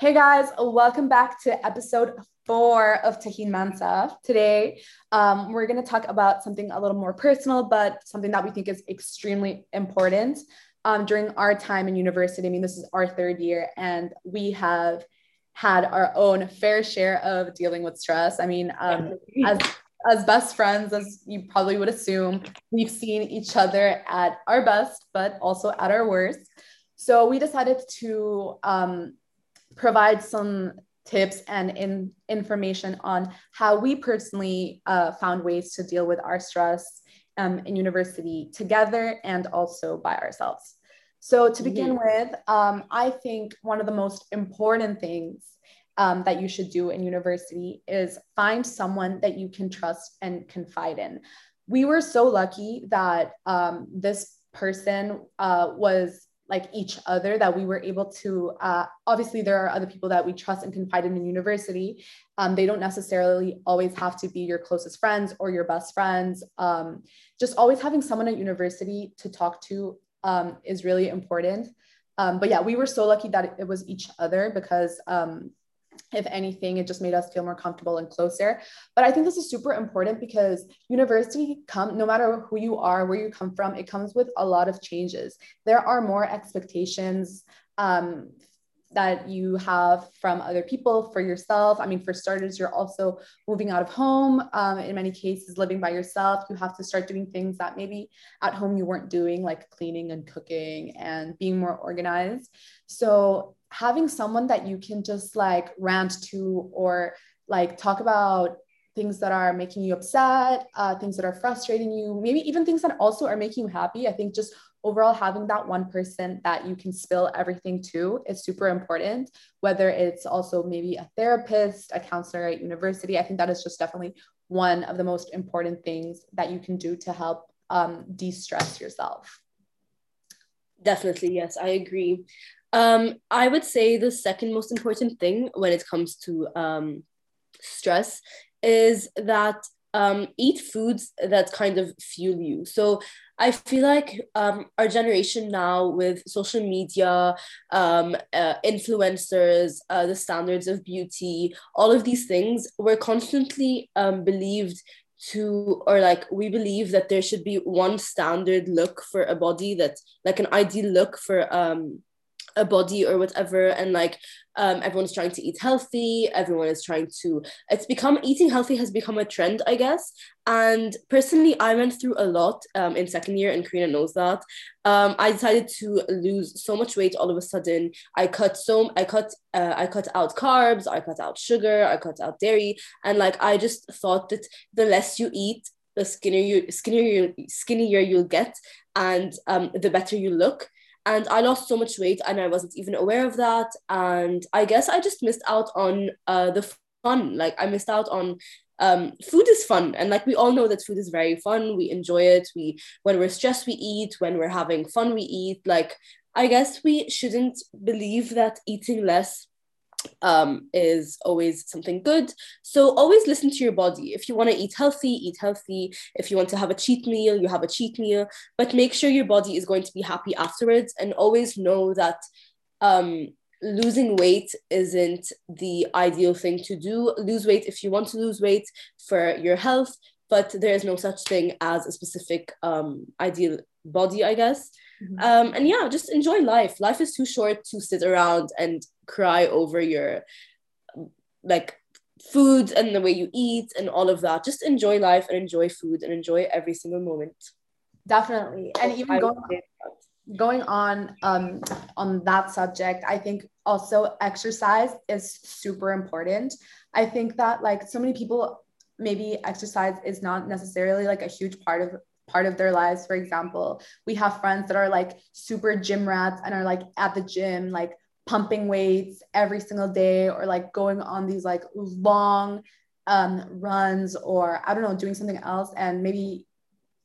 Hey guys, welcome back to episode four of Tahin Mansa. Today, um, we're going to talk about something a little more personal, but something that we think is extremely important um, during our time in university. I mean, this is our third year, and we have had our own fair share of dealing with stress. I mean, um, as as best friends, as you probably would assume, we've seen each other at our best, but also at our worst. So we decided to um, provide some tips and in, information on how we personally uh, found ways to deal with our stress um, in university together and also by ourselves. So, to begin mm-hmm. with, um, I think one of the most important things um, that you should do in university is find someone that you can trust and confide in. We were so lucky that um, this person uh, was like each other that we were able to uh, obviously there are other people that we trust and confide in in university. Um, they don't necessarily always have to be your closest friends or your best friends. Um, just always having someone at university to talk to um, is really important. Um, but yeah we were so lucky that it was each other because um, if anything it just made us feel more comfortable and closer. But i think this is super important because university come no matter who you are where you come from it comes with a lot of changes. There are more expectations um, that you have from other people for yourself i mean for starters you're also moving out of home um, in many cases living by yourself you have to start doing things that maybe at home you weren't doing like cleaning and cooking and being more organized so having someone that you can just like rant to or like talk about things that are making you upset, uh, things that are frustrating you, maybe even things that also are making you happy. I think just overall having that one person that you can spill everything to is super important, whether it's also maybe a therapist, a counselor at university. I think that is just definitely one of the most important things that you can do to help um, de stress yourself. Definitely, yes, I agree. Um, I would say the second most important thing when it comes to um, stress is that um, eat foods that kind of fuel you. So I feel like um, our generation now with social media, um, uh, influencers, uh, the standards of beauty, all of these things, we're constantly um, believed to or like we believe that there should be one standard look for a body that like an ideal look for um a body or whatever and like um, everyone's trying to eat healthy everyone is trying to it's become eating healthy has become a trend i guess. And personally i went through a lot um, in second year and karina knows that. Um, i decided to lose so much weight all of a sudden. I cut so i cut uh, i cut out carbs i cut out sugar i cut out dairy. And like i just thought that the less you eat the skinnier you skinnier you skinnier you'll get and um, the better you look and I lost so much weight and I wasn't even aware of that. And I guess I just missed out on uh, the fun. Like I missed out on um, food is fun. And like we all know that food is very fun. We enjoy it. We when we're stressed we eat. When we're having fun we eat. Like i guess we shouldn't believe that eating less um, is always something good. So always listen to your body. If you want to eat healthy, eat healthy. If you want to have a cheat meal, you have a cheat meal. But make sure your body is going to be happy afterwards, and always know that um, losing weight isn't the ideal thing to do. Lose weight if you want to lose weight for your health, but there is no such thing as a specific um, ideal body, I guess. Mm-hmm. Um, and yeah, just enjoy life. Life is too short to sit around and cry over your like food and the way you eat and all of that. Just enjoy life and enjoy food and enjoy every single moment. Definitely. And even going going on um, on that subject, I think also exercise is super important. I think that like so many people maybe exercise is not necessarily like a huge part of part of their lives. For example we have friends that are like super gym rats and are like at the gym like pumping weights every single day or like going on these like long um, runs or i don't know doing something else. And maybe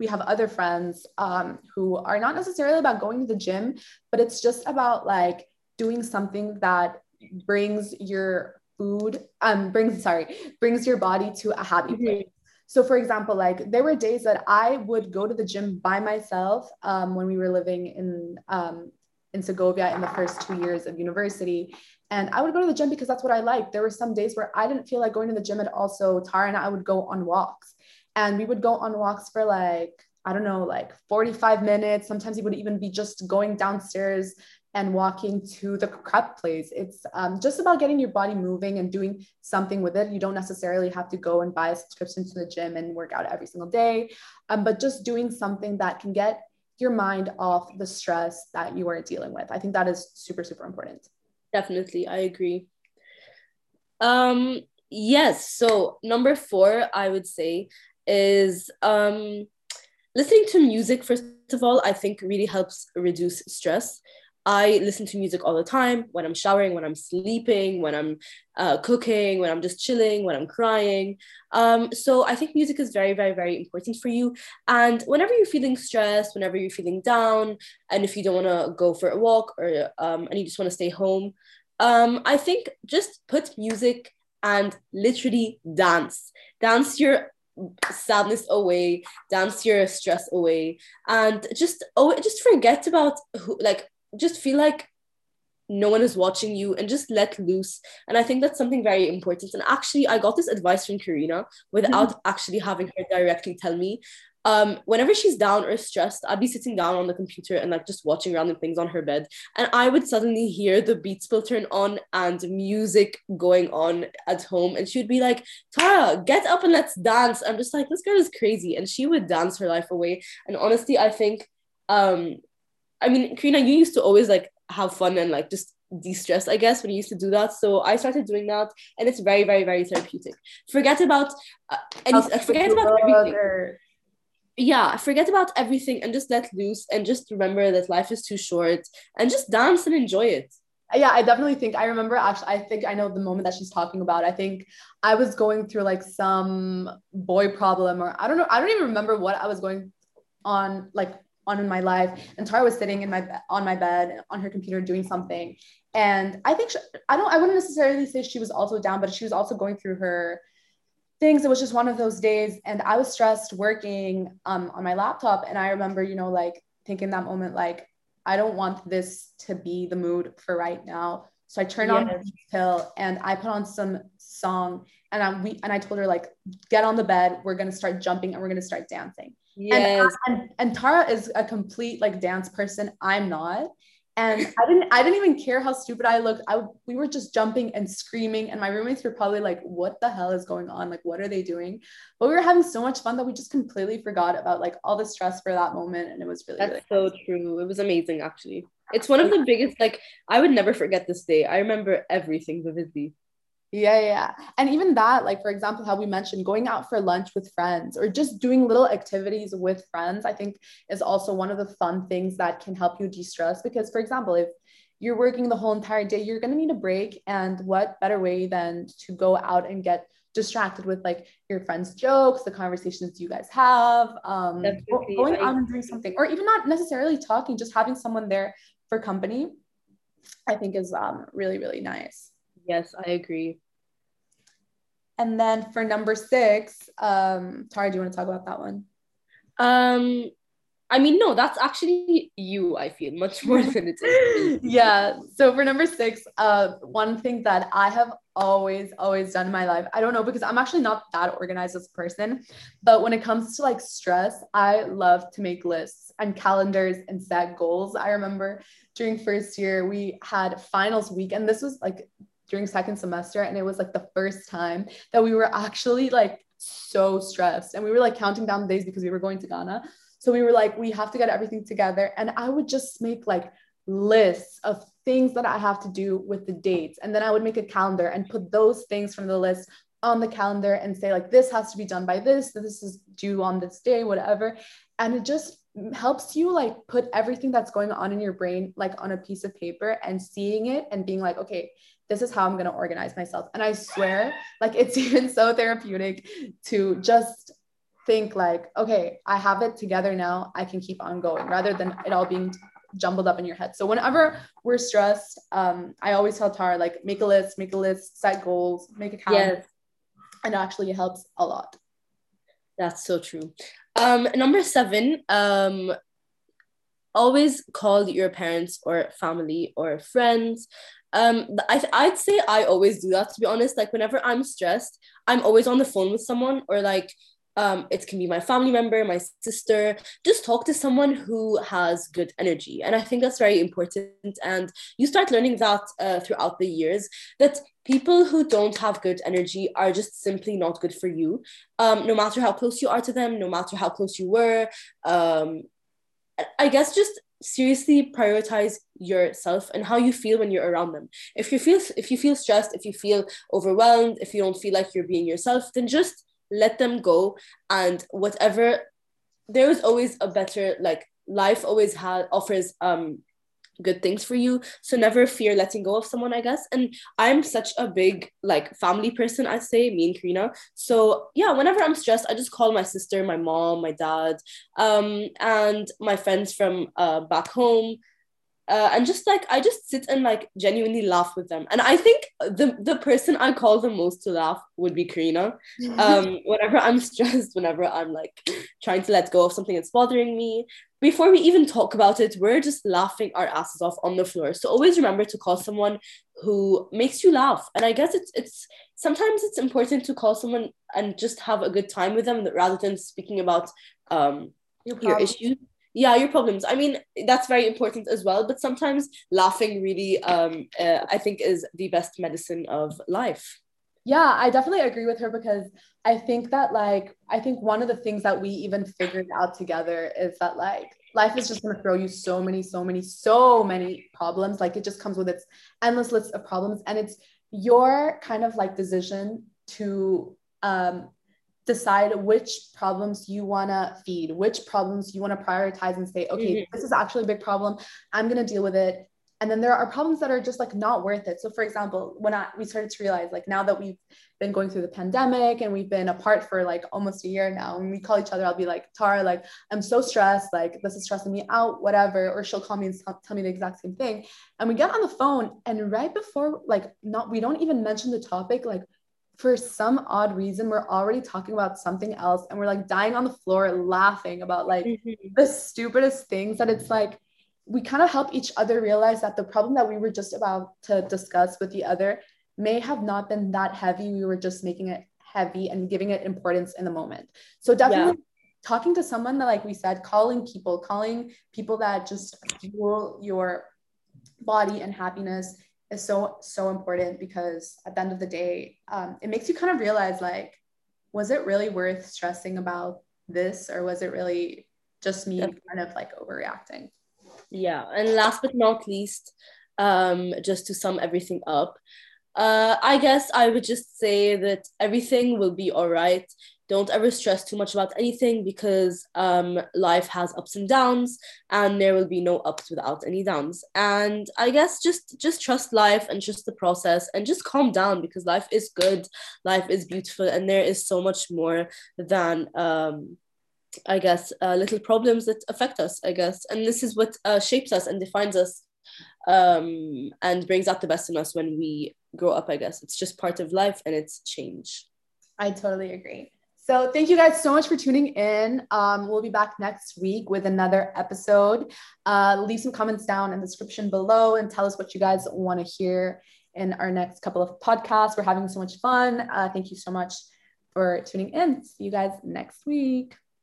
we have other friends um, who are not necessarily about going to the gym but it's just about like doing something that brings your food um brings sorry brings your body to a happy mm-hmm. place so for example like there were days that i would go to the gym by myself um, when we were living in um, in Segovia in the first two years of university. And I would go to the gym because that's what I like. There were some days where I didn't feel like going to the gym at all. So Tara and I would go on walks and we would go on walks for like, I don't know, like 45 minutes. Sometimes it would even be just going downstairs and walking to the crepe place. It's um, just about getting your body moving and doing something with it. You don't necessarily have to go and buy a subscription to the gym and work out every single day, um, but just doing something that can get your mind off the stress that you are dealing with. I think that is super, super important. Definitely, I agree. Um, yes. So number four, I would say, is um, listening to music. First of all, I think really helps reduce stress. I listen to music all the time when I'm showering, when I'm sleeping, when I'm uh, cooking, when I'm just chilling, when I'm crying. Um, so I think music is very, very, very important for you. And whenever you're feeling stressed, whenever you're feeling down, and if you don't want to go for a walk or um, and you just want to stay home, um, I think just put music and literally dance. Dance your sadness away dance your stress away and just oh just forget about who like just feel like no one is watching you and just let loose. And I think that's something very important. And actually, I got this advice from Karina without mm-hmm. actually having her directly tell me. Um, whenever she's down or stressed, I'd be sitting down on the computer and like just watching random things on her bed, and I would suddenly hear the Beats Pill turn on and music going on at home, and she would be like, "Tara, get up and let's dance." I'm just like, "This girl is crazy," and she would dance her life away. And honestly, I think um I mean, Karina, you used to always like have fun and like just de-stress, I guess, when you used to do that. So I started doing that, and it's very, very, very therapeutic. Forget about uh, any, uh, forget about everything. Or... Yeah, forget about everything and just let loose and just remember that life is too short and just dance and enjoy it yeah i definitely think i remember actually i think i know the moment that she's talking about i think i was going through like some boy problem or i don't know i don't even remember what i was going on like on in my life. And tara was sitting in my on my bed on her computer doing something. And i think she, i don't i wouldn't necessarily say she was also down but she was also going through her things. It was just one of those days. And i was stressed working um, on my laptop. And i remember you know like thinking that moment like i don't want this to be the mood for right now. So i turned yes. on the pill and i put on some song. And I, we, and I told her like get on the bed. We're going to start jumping and we're going to start dancing Yes. And, and, and Tara is a complete like dance person. I'm not. And I didn't I didn't even care how stupid I looked. I we were just jumping and screaming and my roommates were probably like what the hell is going on? Like what are they doing? But we were having so much fun that we just completely forgot about like all the stress for that moment and it was really That's really so true. It was amazing actually. It's one of the biggest like I would never forget this day. I remember everything vividly. Yeah, yeah. And even that, like, for example, how we mentioned going out for lunch with friends or just doing little activities with friends, I think is also one of the fun things that can help you de stress. Because, for example, if you're working the whole entire day, you're going to need a break. And what better way than to go out and get distracted with like your friends' jokes, the conversations you guys have, um, going out and doing something, or even not necessarily talking, just having someone there for company, I think is um, really, really nice. Yes, I agree. And then for number six, um, Tara, do you want to talk about that one? Um, I mean, no, that's actually you, I feel, much more than it is. yeah. So for number six, uh, one thing that I have always, always done in my life, I don't know, because I'm actually not that organized as a person, but when it comes to like stress, I love to make lists and calendars and set goals. I remember during first year, we had finals week, and this was like during second semester and it was like the first time that we were actually like so stressed and we were like counting down the days because we were going to Ghana. So we were like, we have to get everything together. And I would just make like lists of things that I have to do with the dates. And then I would make a calendar and put those things from the list on the calendar and say, like, this has to be done by this, this is due on this day, whatever. And it just helps you like put everything that's going on in your brain like on a piece of paper and seeing it and being like, okay, this is how I'm going to organize myself. And I swear, like, it's even so therapeutic to just think, like, okay, I have it together now. I can keep on going rather than it all being jumbled up in your head. So whenever we're stressed, um, I always tell Tara, like, make a list, make a list, set goals, make a calendar. Yes. And actually it helps a lot. That's so true. Um, number seven, um, always call your parents or family or friends um I, i'd say i always do that to be honest like whenever i'm stressed i'm always on the phone with someone or like um, it can be my family member, my sister. Just talk to someone who has good energy. And I think that's very important. And you start learning that uh, throughout the years that people who don't have good energy are just simply not good for you. Um, no matter how close you are to them, no matter how close you were. Um, I guess just seriously prioritize yourself and how you feel when you're around them. If you feel if you feel stressed if you feel overwhelmed if you don't feel like you're being yourself then just let them go. And whatever there is always a better like life always has offers um good things for you so never fear letting go of someone i guess and i'm such a big like family person i'd say me and karina so yeah whenever i'm stressed i just call my sister my mom my dad um and my friends from uh back home uh, and just like I just sit and like genuinely laugh with them. And I think the the person I call the most to laugh would be Karina. Um, whenever I'm stressed, whenever I'm like trying to let go of something that's bothering me, before we even talk about it, we're just laughing our asses off on the floor. So always remember to call someone who makes you laugh. And I guess it's it's sometimes it's important to call someone and just have a good time with them rather than speaking about um your, your issues. Yeah your problems. I mean that's very important as well. But sometimes laughing really um uh, i think is the best medicine of life yeah i definitely agree with her because i think that like i think one of the things that we even figured out together is that like life is just going to throw you so many so many so many problems like it just comes with its endless list of problems and it's your kind of like decision to um decide which problems you want to feed, which problems you want to prioritize and say, okay, mm-hmm. this is actually a big problem. I'm going to deal with it. And then there are problems that are just like not worth it. So, for example, when I, we started to realize, like, now that we've been going through the pandemic and we've been apart for like almost a year now, and we call each other, I'll be like, Tara, like, I'm so stressed. Like, this is stressing me out, whatever. Or she'll call me and tell me the exact same thing. And we get on the phone, and right before, like, not, we don't even mention the topic, like, for some odd reason we're already talking about something else and we're like dying on the floor laughing about like mm-hmm. the stupidest things that it's like we kind of help each other realize that the problem that we were just about to discuss with the other may have not been that heavy. We were just making it heavy and giving it importance in the moment. So definitely yeah. talking to someone that like we said calling people calling people that just fuel your body and happiness is so so important because at the end of the day um, it makes you kind of realize like was it really worth stressing about this or was it really just me kind of like overreacting yeah and last but not least um, just to sum everything up uh, i guess i would just say that everything will be all right. Don't ever stress too much about anything because um, life has ups and downs and there will be no ups without any downs. And i guess just just trust life and trust the process and just calm down because life is good life is beautiful and there is so much more than um, i guess uh, little problems that affect us i guess and this is what uh, shapes us and defines us um, and brings out the best in us when we grow up i guess it's just part of life and it's change I totally agree. So thank you guys so much for tuning in. Um, we'll be back next week with another episode. Uh, leave some comments down in the description below and tell us what you guys want to hear in our next couple of podcasts. We're having so much fun. Uh, thank you so much for tuning in. See you guys next week.